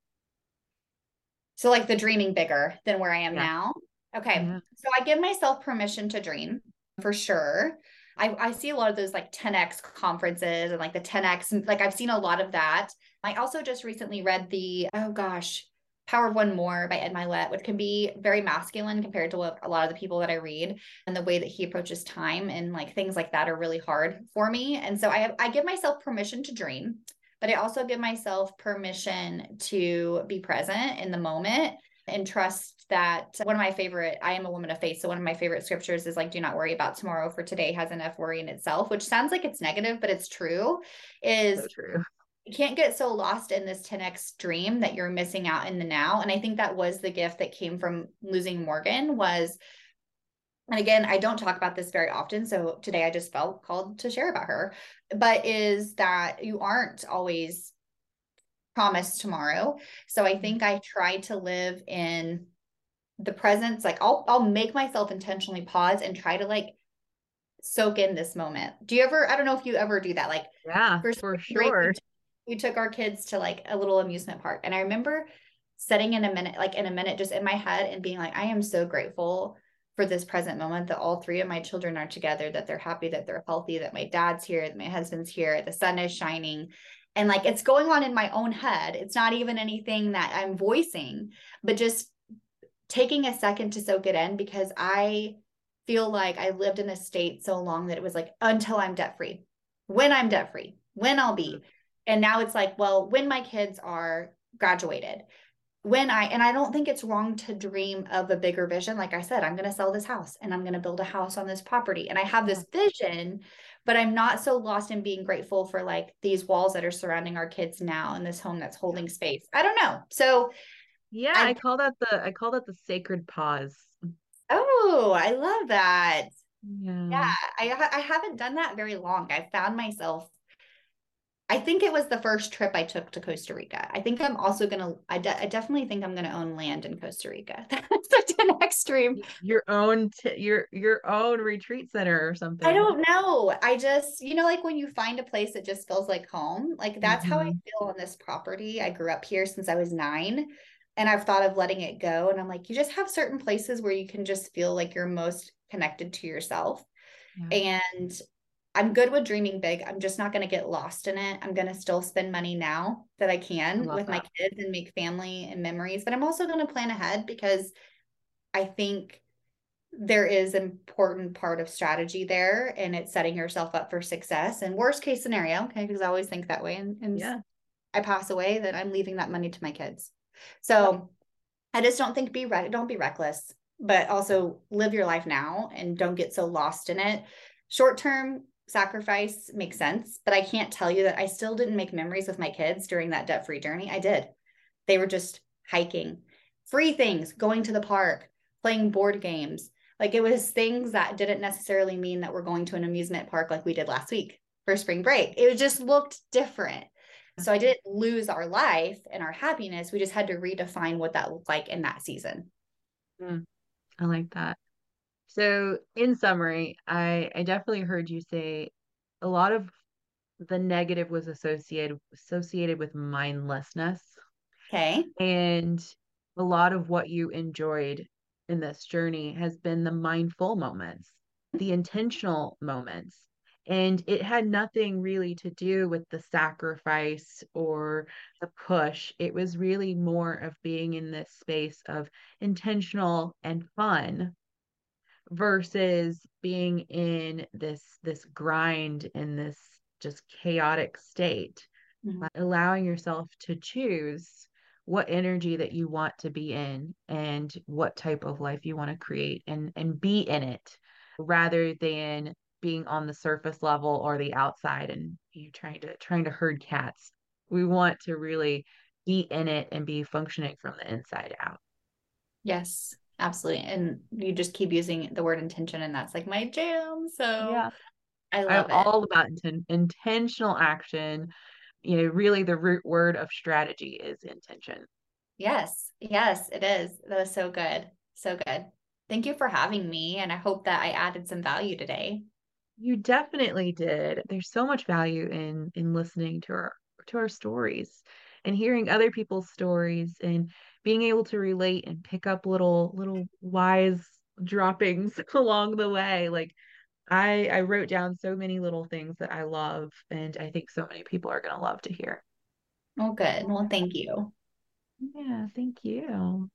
So like the dreaming bigger than where I am yeah. now. Okay. Yeah. So I give myself permission to dream for sure. I, I see a lot of those like 10x conferences and like the 10x like I've seen a lot of that. I also just recently read the oh gosh, Power of One More by Ed Mylett, which can be very masculine compared to what a lot of the people that I read and the way that he approaches time and like things like that are really hard for me. And so I have, I give myself permission to dream, but I also give myself permission to be present in the moment and trust that one of my favorite i am a woman of faith so one of my favorite scriptures is like do not worry about tomorrow for today has enough worry in itself which sounds like it's negative but it's true is so true you can't get so lost in this 10x dream that you're missing out in the now. And i think that was the gift that came from losing morgan was and again i don't talk about this very often so today i just felt called to share about her but is that you aren't always promised tomorrow. So i think i try to live in the presence like i'll i'll make myself intentionally pause and try to like soak in this moment. Do you ever i don't know if you ever do that like yeah for, for sure we took our kids to like a little amusement park and i remember sitting in a minute like in a minute just in my head and being like i am so grateful for this present moment that all three of my children are together that they're happy that they're healthy that my dad's here that my husband's here the sun is shining. And like it's going on in my own head. It's not even anything that i'm voicing but just taking a second to soak it in because i feel like i lived in a state so long that it was like until i'm debt free when i'm debt free when i'll be mm-hmm. And now it's like well when my kids are graduated when i and i don't think it's wrong to dream of a bigger vision. Like i said i'm going to sell this house and i'm going to build a house on this property. And i have this vision but i'm not so lost in being grateful for like these walls that are surrounding our kids now and this home that's holding space. I don't know. So yeah i, I call that the i call that the sacred pause. Oh i love that. Yeah. Yeah I, I haven't done that very long. I found myself I think it was the first trip I took to Costa Rica. I think I'm also going to, I, de- I, definitely think I'm going to own land in Costa Rica. [laughs] That's such an extreme. Your own, t- your, your own retreat center or something. I don't know. I just, you know, like when you find a place that just feels like home, like that's mm-hmm. how I mm-hmm. feel on this property. I grew up here since I was nine and I've thought of letting it go. And I'm like, you just have certain places where you can just feel like you're most connected to yourself. Yeah. And I'm good with dreaming big. I'm just not going to get lost in it. I'm going to still spend money now that I can I with that. my kids and make family and memories. But I'm also going to plan ahead because I think there is an important part of strategy there and it's setting yourself up for success and worst case scenario. Okay. Because I always think that way. And, and yeah. I pass away that I'm leaving that money to my kids. So I just don't think be re- don't be reckless, but also live your life now and don't get so lost in it. Short term sacrifice makes sense, but I can't tell you that I still didn't make memories with my kids during that debt free journey. I did. They were just hiking, free things, going to the park, playing board games. Like it was things that didn't necessarily mean that we're going to an amusement park like we did last week for spring break. It just looked different. So I didn't lose our life and our happiness. We just had to redefine what that looked like in that season. Mm, I like that. So, in summary, I I definitely heard you say a lot of the negative was associated associated with mindlessness. Okay. And a lot of what you enjoyed in this journey has been the mindful moments, the mm-hmm. intentional moments. And it had nothing really to do with the sacrifice or the push. It was really more of being in this space of intentional and fun versus being in this this grind in this just chaotic state. Mm-hmm. allowing yourself to choose what energy that you want to be in and what type of life you want to create and and be in it rather than being on the surface level or the outside and you trying to trying to herd cats. We want to really be in it and be functioning from the inside out. Yes absolutely and you just keep using the word intention and that's like my jam so yeah. I love I'm it. all about inten- intentional action you know really the root word of strategy is intention. Yes yes it is that was so good so good. Thank you for having me and i hope that i added some value today. You definitely did there's so much value in in listening to our to our stories and hearing other people's stories and being able to relate and pick up little little wise droppings [laughs] along the way like i i wrote down so many little things that i love and i think so many people are going to love to hear. Oh good. Well thank you. Yeah thank you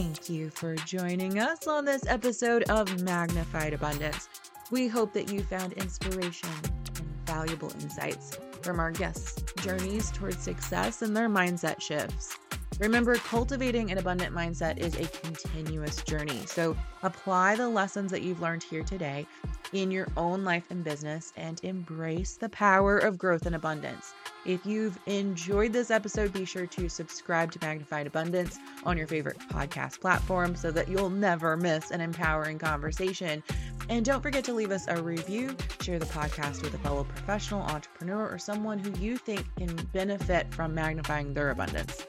Thank you for joining us on this episode of Magnified Abundance. We hope that you found inspiration and valuable insights from our guests' journeys towards success and their mindset shifts. Remember, cultivating an abundant mindset is a continuous journey. So apply the lessons that you've learned here today in your own life and business and embrace the power of growth and abundance. If you've enjoyed this episode, be sure to subscribe to Magnified Abundance on your favorite podcast platform so that you'll never miss an empowering conversation. And don't forget to leave us a review, share the podcast with a fellow professional entrepreneur or someone who you think can benefit from magnifying their abundance.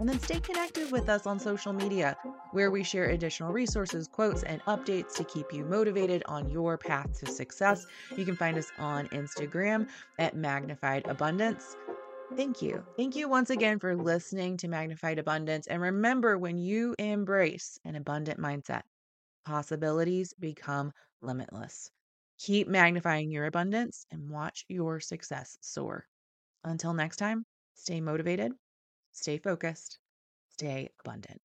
And then stay connected with us on social media, where we share additional resources, quotes, and updates to keep you motivated on your path to success. You can find us on Instagram at Magnified Abundance. Thank you. Thank you once again for listening to Magnified Abundance. And remember, when you embrace an abundant mindset, possibilities become limitless. Keep magnifying your abundance and watch your success soar. Until next time, stay motivated Stay focused, stay abundant.